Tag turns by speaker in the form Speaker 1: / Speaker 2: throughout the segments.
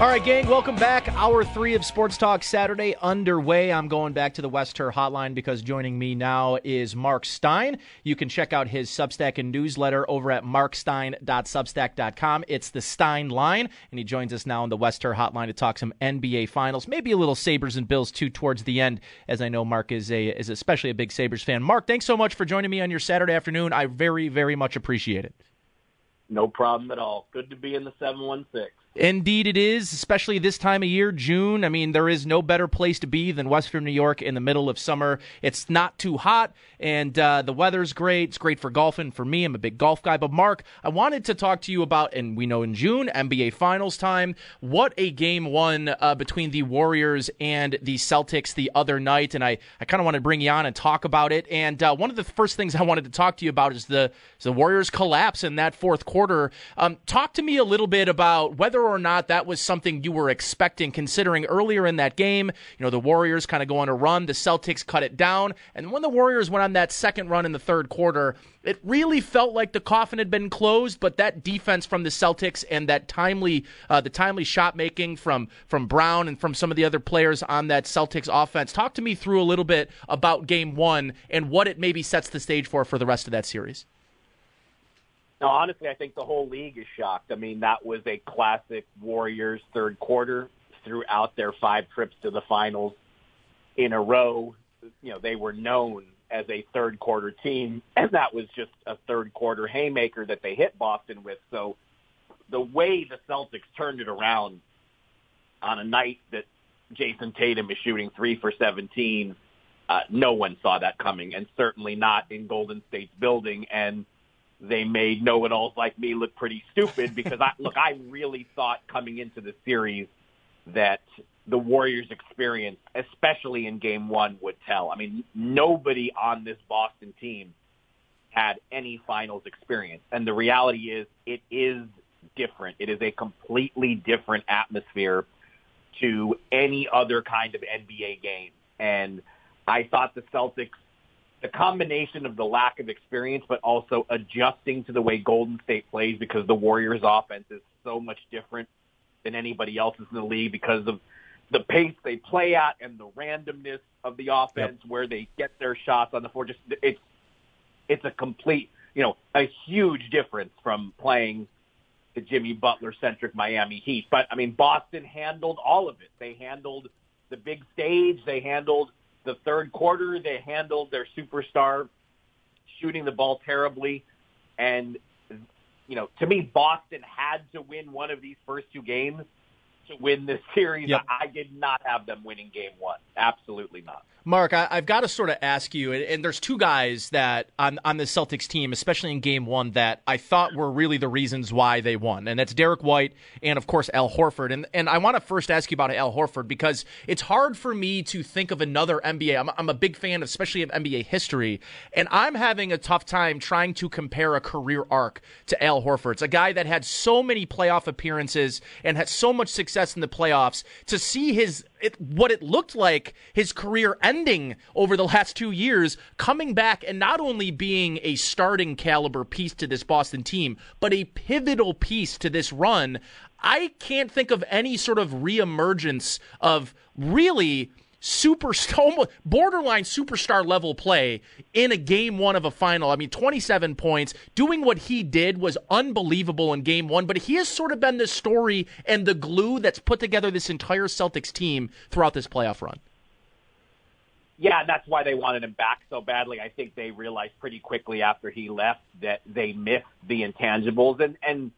Speaker 1: All right, gang, welcome back. Hour three of Sports Talk Saturday underway. I'm going back to the West Her hotline because joining me now is Mark Stein. You can check out his Substack and newsletter over at markstein.substack.com. It's the Stein line, and he joins us now on the West Her hotline to talk some NBA Finals, maybe a little Sabres and Bills too towards the end, as I know Mark is a is especially a big Sabres fan. Mark, thanks so much for joining me on your Saturday afternoon. I very, very much appreciate it.
Speaker 2: No problem at all. Good to be in the 716.
Speaker 1: Indeed, it is, especially this time of year, June. I mean, there is no better place to be than Western New York in the middle of summer. It's not too hot, and uh, the weather's great. It's great for golfing for me. I'm a big golf guy. But, Mark, I wanted to talk to you about, and we know in June, NBA Finals time, what a game one uh, between the Warriors and the Celtics the other night. And I, I kind of want to bring you on and talk about it. And uh, one of the first things I wanted to talk to you about is the, is the Warriors' collapse in that fourth quarter. Um, talk to me a little bit about whether or not that was something you were expecting, considering earlier in that game, you know, the Warriors kind of go on a run, the Celtics cut it down, and when the Warriors went on that second run in the third quarter, it really felt like the coffin had been closed. But that defense from the Celtics and that timely, uh, the timely shot making from from Brown and from some of the other players on that Celtics offense. Talk to me through a little bit about Game One and what it maybe sets the stage for for the rest of that series.
Speaker 2: No, honestly, I think the whole league is shocked. I mean, that was a classic Warriors third quarter throughout their five trips to the finals in a row. You know, they were known as a third quarter team, and that was just a third quarter haymaker that they hit Boston with. So the way the Celtics turned it around on a night that Jayson Tatum is shooting three for 17, uh, no one saw that coming, and certainly not in Golden State's building. And they made know-it-alls like me look pretty stupid because I look, I really thought coming into the series that the Warriors' experience, especially in Game One, would tell. I mean, nobody on this Boston team had any finals experience, and the reality is, it is different. It is a completely different atmosphere to any other kind of NBA game, and I thought the Celtics the combination of the lack of experience, but also adjusting to the way Golden State plays because the Warriors offense is so much different than anybody else's in the league because of the pace they play at and the randomness of the offense yep. where they get their shots on the floor. Just it's, it's a complete, you know, a huge difference from playing the Jimmy Butler centric Miami Heat. But I mean, Boston handled all of it. They handled the big stage. They handled the third quarter, they handled their superstar shooting the ball terribly. And, you know, to me, Boston had to win one of these first two games to win this series. Yep. I did not have them winning game one. Absolutely not.
Speaker 1: Mark, I, have got to sort of ask you, and, and, there's two guys that on on the Celtics team, especially in Game One, that I thought were really the reasons why they won, and that's Derrick White and of course Al Horford. And and I want to first ask you about Al Horford because it's hard for me to think of another NBA. I'm, I'm a big fan, of, especially of NBA history, and I'm having a tough time trying to compare a career arc to Al Horford. It's a guy that had so many playoff appearances and had so much success in the playoffs. To see his it, what it looked like his career ending over the last two years, coming back and not only being a starting caliber piece to this Boston team, but a pivotal piece to this run. I can't think of any sort of reemergence of really superstar, borderline superstar level play in a game one of a final. I mean, 27 points. Doing what he did was unbelievable in game one, but he has sort of been the story and the glue that's put together this entire Celtics team throughout this playoff run.
Speaker 2: Yeah, and that's why they wanted him back so badly. I think they realized pretty quickly after he left that they missed the intangibles. And, and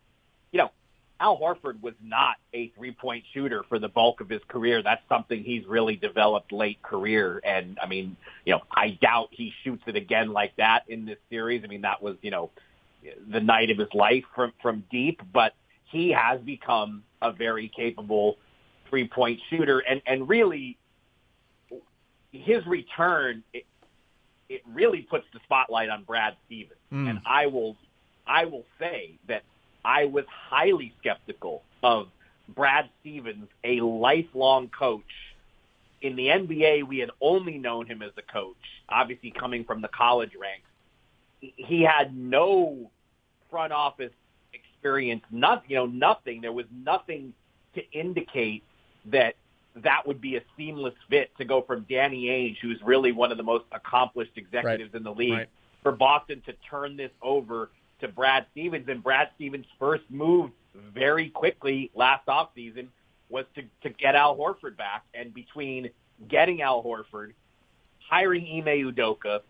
Speaker 2: you know, Al Horford was not a three-point shooter for the bulk of his career. That's something he's really developed late career. And I mean, you know, I doubt he shoots it again like that in this series. I mean, that was, you know, the night of his life from, from deep, but he has become a very capable three-point shooter. And, and really, his return, it, it really puts the spotlight on Brad Stevens. Mm. And I will, I will say that I was highly skeptical of Brad Stevens, a lifelong coach. In the NBA, we had only known him as a coach, obviously coming from the college ranks. He had no front office experience, nothing, you know, nothing. There was nothing to indicate that that would be a seamless fit to go from Danny Ainge, who's really one of the most accomplished executives right. in the league, right. for Boston to turn this over to Brad Stevens. And Brad Stevens' first move very quickly last offseason was to, to get Al Horford back. And between getting Al Horford, hiring Ime Udoka,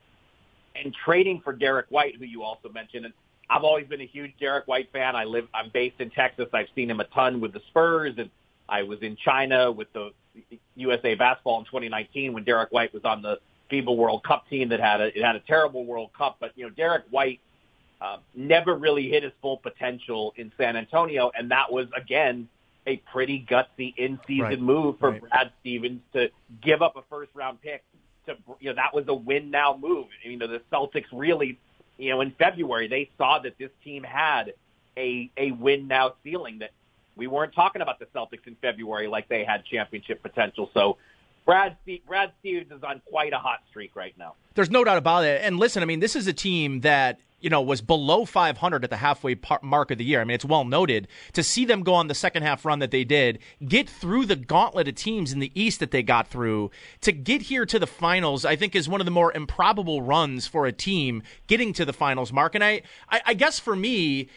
Speaker 2: and trading for Derrick White, who you also mentioned, and I've always been a huge Derrick White fan. I live, I'm based in Texas. I've seen him a ton with the Spurs and I was in China with the USA basketball in 2019 when Derrick White was on the FIBA World Cup team that had a it had a terrible World Cup. But you know, Derrick White uh, never really hit his full potential in San Antonio, and that was again a pretty gutsy in-season right. move for right. Brad Stevens to give up a first-round pick. To you know, that was a win-now move. You know, the Celtics really, you know, in February they saw that this team had a a win-now ceiling that we weren't talking about the Celtics in February like they had championship potential. So Brad Brad Stevens is on quite a hot streak right now.
Speaker 1: There's no doubt about it. And listen, I mean, this is a team that you know was below 500 at the halfway par- mark of the year. I mean, it's well noted to see them go on the second half run that they did, get through the gauntlet of teams in the East that they got through, to get here to the finals. I think is one of the more improbable runs for a team getting to the finals. Mark and I, I, I guess for me,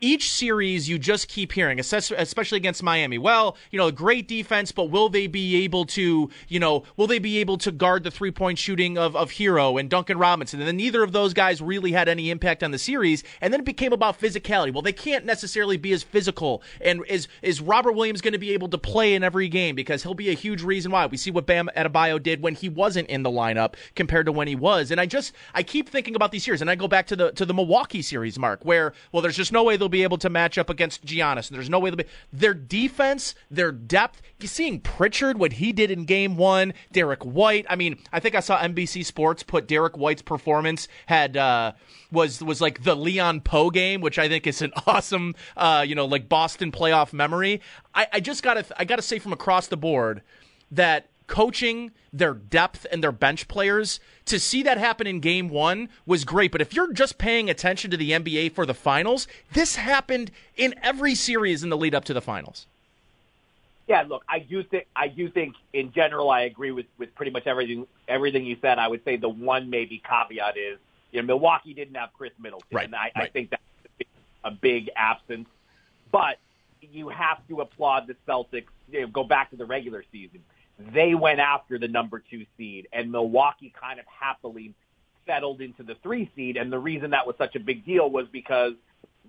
Speaker 1: each series you just keep hearing, especially against Miami. Well, you know, great defense, but will they be able to, you know, will they be able to guard the three point shooting of, of Herro and Duncan Robinson? And then neither of those guys really had any impact on the series. And then it became about physicality. Well, they can't necessarily be as physical. And is is Robert Williams going to be able to play in every game because he'll be a huge reason why. We see what Bam Adebayo did when he wasn't in the lineup compared to when he was. And I just I keep thinking about these series, and I go back to the to the Milwaukee series, Mark, where well, there's just no way they'll they'll be able to match up against Giannis. There's no way they'll be. Their defense, their depth. You seeing Pritchard what he did in Game One, Derrick White. I mean, I think I saw NBC Sports put Derrick White's performance had. Uh, was was like the Leon Powe game, which I think is an awesome, uh, you know, like Boston playoff memory. I, I just gotta I gotta say from across the board that coaching, their depth, and their bench players. To see that happen in game one was great. But if you're just paying attention to the NBA for the finals, this happened in every series in the lead up to the finals.
Speaker 2: Yeah, look, I do think I do think in general I agree with, with pretty much everything everything you said. I would say the one maybe caveat is you know Milwaukee didn't have Khris Middleton,
Speaker 1: right,
Speaker 2: and I,
Speaker 1: right.
Speaker 2: I think that's a big absence. But you have to applaud the Celtics. You know, go back to the regular season they went after the number two seed, and Milwaukee kind of happily settled into the three seed. And the reason that was such a big deal was because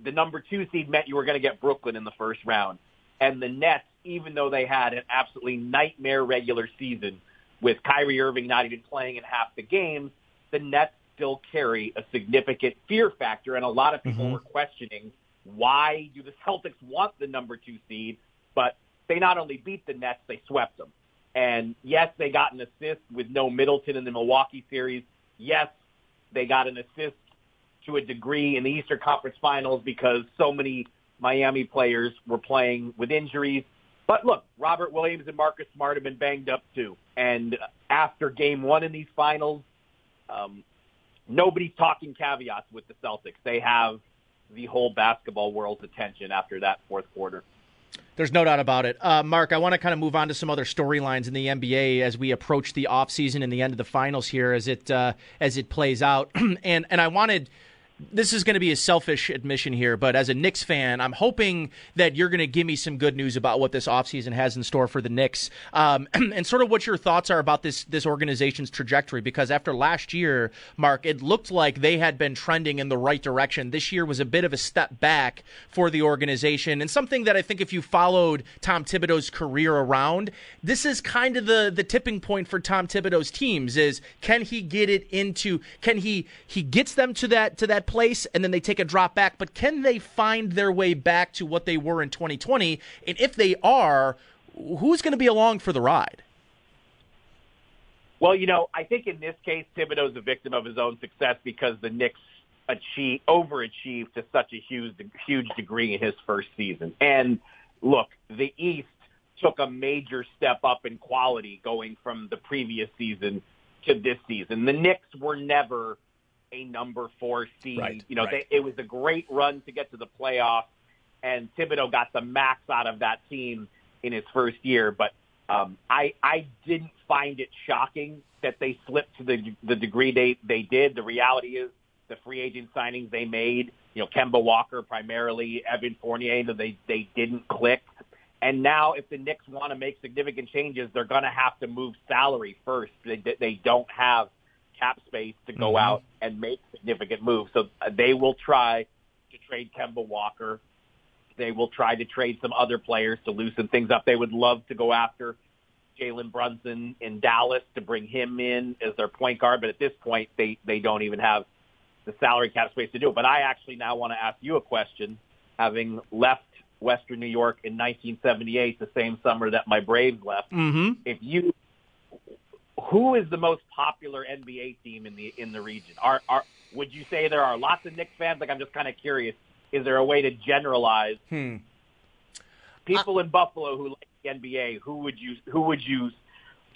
Speaker 2: the number two seed meant you were going to get Brooklyn in the first round. And the Nets, even though they had an absolutely nightmare regular season with Kyrie Irving not even playing in half the games, the Nets still carry a significant fear factor. And a lot of people mm-hmm. were questioning why do the Celtics want the number two seed? But they not only beat the Nets, they swept them. And yes, they got an assist with no Middleton in the Milwaukee series. Yes, they got an assist to a degree in the Eastern Conference Finals because so many Miami players were playing with injuries. But look, Robert Williams and Marcus Smart have been banged up too. And after game one in these finals, um, nobody's talking caveats with the Celtics. They have the whole basketball world's attention after that fourth quarter.
Speaker 1: There's no doubt about it. Uh, Mark, I want to kind of move on to some other storylines in the NBA as we approach the offseason and the end of the finals here as it uh, as it plays out. and and I wanted this is going to be a selfish admission here, but as a Knicks fan, I'm hoping that you're going to give me some good news about what this offseason has in store for the Knicks um, and sort of what your thoughts are about this this organization's trajectory. Because after last year, Mark, it looked like they had been trending in the right direction. This year was a bit of a step back for the organization, and something that I think if you followed Tom Thibodeau's career around, this is kind of the the tipping point for Tom Thibodeau's teams. Is can he get it into? Can he he gets them to that to that place and then they take a drop back, but can they find their way back to what they were in 2020? And if they are, who's going to be along for the ride?
Speaker 2: Well, you know, I think in this case, Thibodeau's a victim of his own success because the Knicks achieved, overachieved to such a huge, huge degree in his first season. And look, the East took a major step up in quality going from the previous season to this season. The Knicks were never a number four seed.
Speaker 1: Right,
Speaker 2: you know,
Speaker 1: right.
Speaker 2: they, it was a great run to get to the playoffs, and Thibodeau got the max out of that team in his first year. But um, I I didn't find it shocking that they slipped to the the degree they they did. The reality is the free agent signings they made, you know, Kemba Walker primarily, Evan Fournier, that they they didn't click. And now, if the Knicks want to make significant changes, they're going to have to move salary first. They they don't have cap space to go
Speaker 1: Mhm.
Speaker 2: out and make significant moves. So uh, they will try to trade Kemba Walker. They will try to trade some other players to loosen things up. They would love to go after Jalen Brunson in Dallas to bring him in as their point guard, but at this point, they they don't even have the salary cap space to do it. But I actually now want to ask you a question, having left Western New York in 1978, the same summer that my Braves left.
Speaker 1: Mm-hmm.
Speaker 2: If you who is the most popular NBA team in the in the region? Are are would you say there are lots of Knicks fans? Like I'm just kind of curious. Is there a way to generalize
Speaker 1: Hmm.
Speaker 2: people in Buffalo who like the NBA? Who would you who would you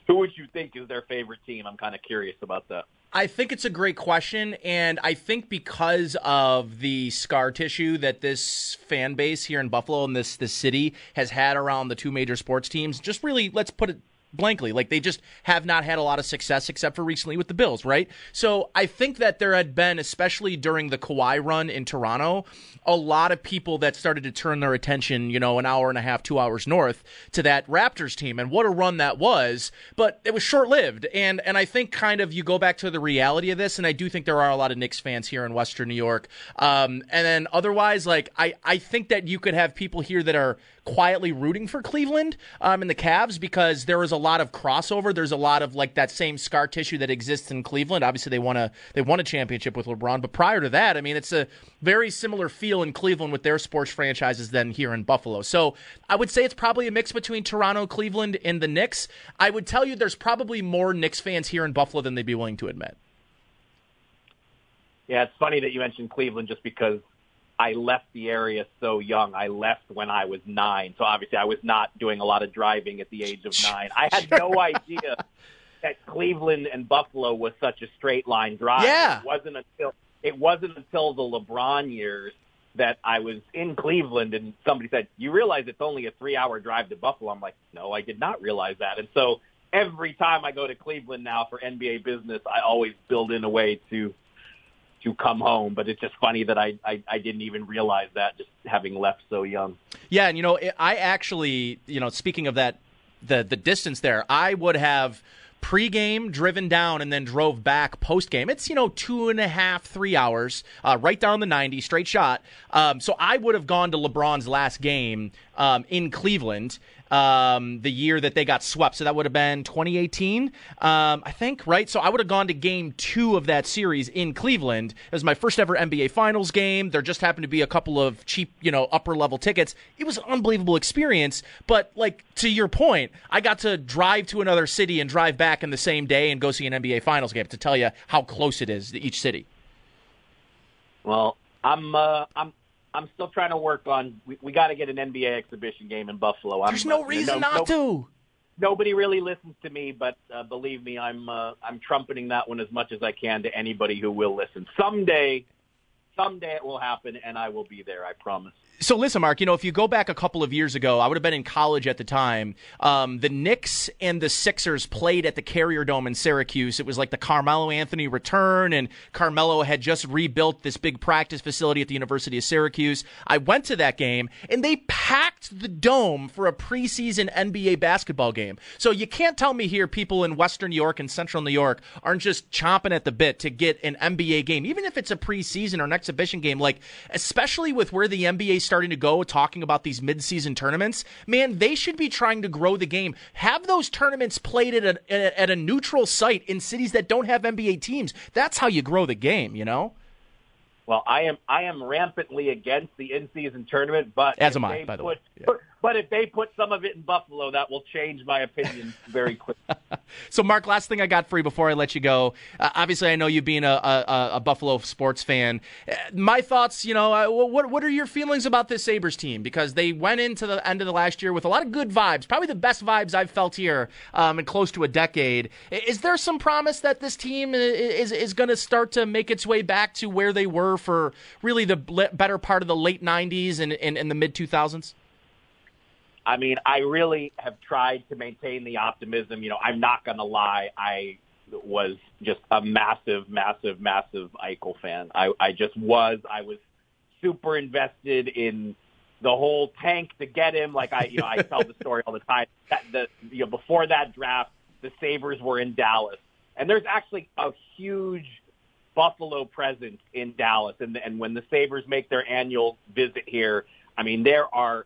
Speaker 2: who would you think is their favorite team? I'm kind of curious about that.
Speaker 1: I think it's a great question, and I think because of the scar tissue that this fan base here in Buffalo and this this city has had around the two major sports teams, just really let's put it blankly, like they just have not had a lot of success except for recently with the Bills, right? So I think that there had been, especially during the Kawhi run in Toronto, a lot of people that started to turn their attention, you know, an hour and a half, two hours north to that Raptors team, and what a run that was. But it was short lived, and and I think kind of you go back to the reality of this, and I do think there are a lot of Knicks fans here in Western New York. Um, and then otherwise, like I I think that you could have people here that are quietly rooting for Cleveland um, and the Cavs because there is a lot of crossover. There's a lot of like that same scar tissue that exists in Cleveland. Obviously, they won a they won a championship with LeBron, but prior to that, I mean, it's a very similar feel in Cleveland with their sports franchises than here in Buffalo. So I would say it's probably a mix between Toronto, Cleveland, and the Knicks. I would tell you there's probably more Knicks fans here in Buffalo than they'd be willing to admit.
Speaker 2: Yeah, it's funny that you mentioned Cleveland just because I left the area so young. I left when I was nine, so obviously I was not doing a lot of driving at the age of nine. I had no idea that Cleveland and Buffalo was such a straight line drive.
Speaker 1: Yeah.
Speaker 2: It wasn't until it wasn't until the LeBron years that I was in Cleveland and somebody said, "You realize it's only a three hour drive to Buffalo?" I'm like, "No, I did not realize that." And so every time I go to Cleveland now for NBA business, I always build in a way to to come home. But it's just funny that I, I, I didn't even realize that just having left so young.
Speaker 1: Yeah, and you know, I actually, you know, speaking of that, the the distance there, I would have pregame driven down and then drove back postgame. It's you know two and a half, three hours, uh, right down the ninety, straight shot. Um, so I would have gone to LeBron's last game um, in Cleveland. Um, the year that they got swept, so that would have been 2018, um, I think, right? So I would have gone to Game Two of that series in Cleveland. It was my first ever NBA Finals game. There just happened to be a couple of cheap, you know, upper level tickets. It was an unbelievable experience. But like to your point, I got to drive to another city and drive back in the same day and go see an NBA Finals game to tell you how close it is to each city.
Speaker 2: Well, I'm uh, I'm I'm still trying to work on. We, we got to get an NBA exhibition game in Buffalo. I'm,
Speaker 1: There's no reason
Speaker 2: no-
Speaker 1: not
Speaker 2: no-
Speaker 1: to.
Speaker 2: Nobody really listens to me, but uh, believe me, I'm uh, I'm trumpeting that one as much as I can to anybody who will listen. Someday, someday it will happen, and I will be there. I promise.
Speaker 1: So listen, Mark. You know, if you go back a couple of years ago, I would have been in college at the time. Um, the Knicks and the Sixers played at the Carrier Dome in Syracuse. It was like the Carmelo Anthony return, and Carmelo had just rebuilt this big practice facility at the University of Syracuse. I went to that game, and they packed the dome for a preseason NBA basketball game. So you can't tell me here people in Western New York and Central New York aren't just chomping at the bit to get an NBA game, even if it's a preseason or an exhibition game. Like, especially with where the NBA is starting to go talking about these midseason tournaments, man, they should be trying to grow the game. Have those tournaments played at a, at a neutral site in cities that don't have NBA teams. That's how you grow the game, you know?
Speaker 2: Well, I am I am rampantly against the in-season tournament, but
Speaker 1: as am I, by the way. Yeah.
Speaker 2: But if they put some of it in Buffalo, that will change my opinion very quickly.
Speaker 1: so, Mark, last thing I got for you before I let you go. Uh, obviously, I know you being a, a, a, Buffalo sports fan. Uh, my thoughts, you know, uh, what what are your feelings about this Sabres team? Because they went into the end of the last year with a lot of good vibes, probably the best vibes I've felt here um, in close to a decade. Is there some promise that this team is is going to start to make its way back to where they were for really the better part of the late '90s and, and, and the mid 2000s?
Speaker 2: I mean, I really have tried to maintain the optimism. You know, I'm not going to lie. I was just a massive, massive, massive Eichel fan. I, I just was. I was super invested in the whole tank to get him. Like I, you know, I tell the story all the time. That the you know before that draft, the Sabres were in Dallas, and there's actually a huge Buffalo presence in Dallas. And and when the Sabres make their annual visit here, I mean, there are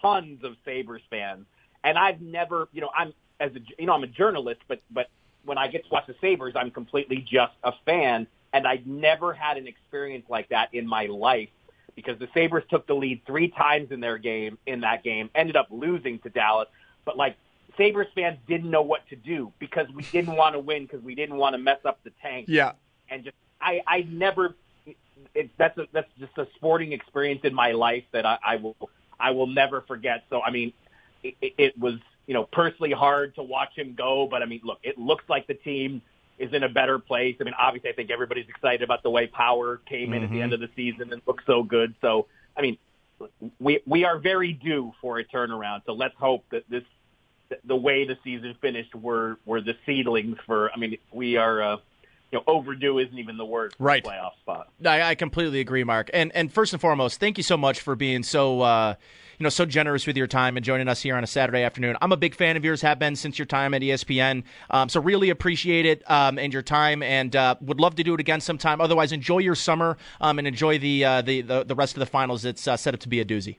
Speaker 2: tons of Sabres fans, and I've never, you know, I'm as a, you know, I'm a journalist, but but when I get to watch the Sabres, I'm completely just a fan, and I've never had an experience like that in my life because the Sabres took the lead three times in their game in that game, ended up losing to Dallas, but like Sabres fans didn't know what to do because we didn't want to win because we didn't want to mess up the tank.
Speaker 1: Yeah.
Speaker 2: And just I I never it, that's a, that's just a sporting experience in my life that I, I will I will never forget. So, I mean, it, it was, you know, personally hard to watch him go, but I mean, look, it looks like the team is in a better place. I mean, obviously, I think everybody's excited about the way Power came in mm-hmm. at the mm-hmm. end of the season and looked so good. So, I mean, we we are very due for a turnaround. So let's hope that this the way the season finished were were the seedlings for. I mean, we are. Uh, you know, overdue isn't even the word for
Speaker 1: right.
Speaker 2: playoff spot.
Speaker 1: I, I, completely agree, Mark. And and first and foremost, thank you so much for being so uh, you know so generous with your time and joining us here on a Saturday afternoon. I'm a big fan of yours, have been since your time at ESPN. Um, so really appreciate it um, and your time, and uh, would love to do it again sometime. Otherwise, enjoy your summer um, and enjoy the, uh, the, the the rest of the finals. It's uh, set up to be a doozy.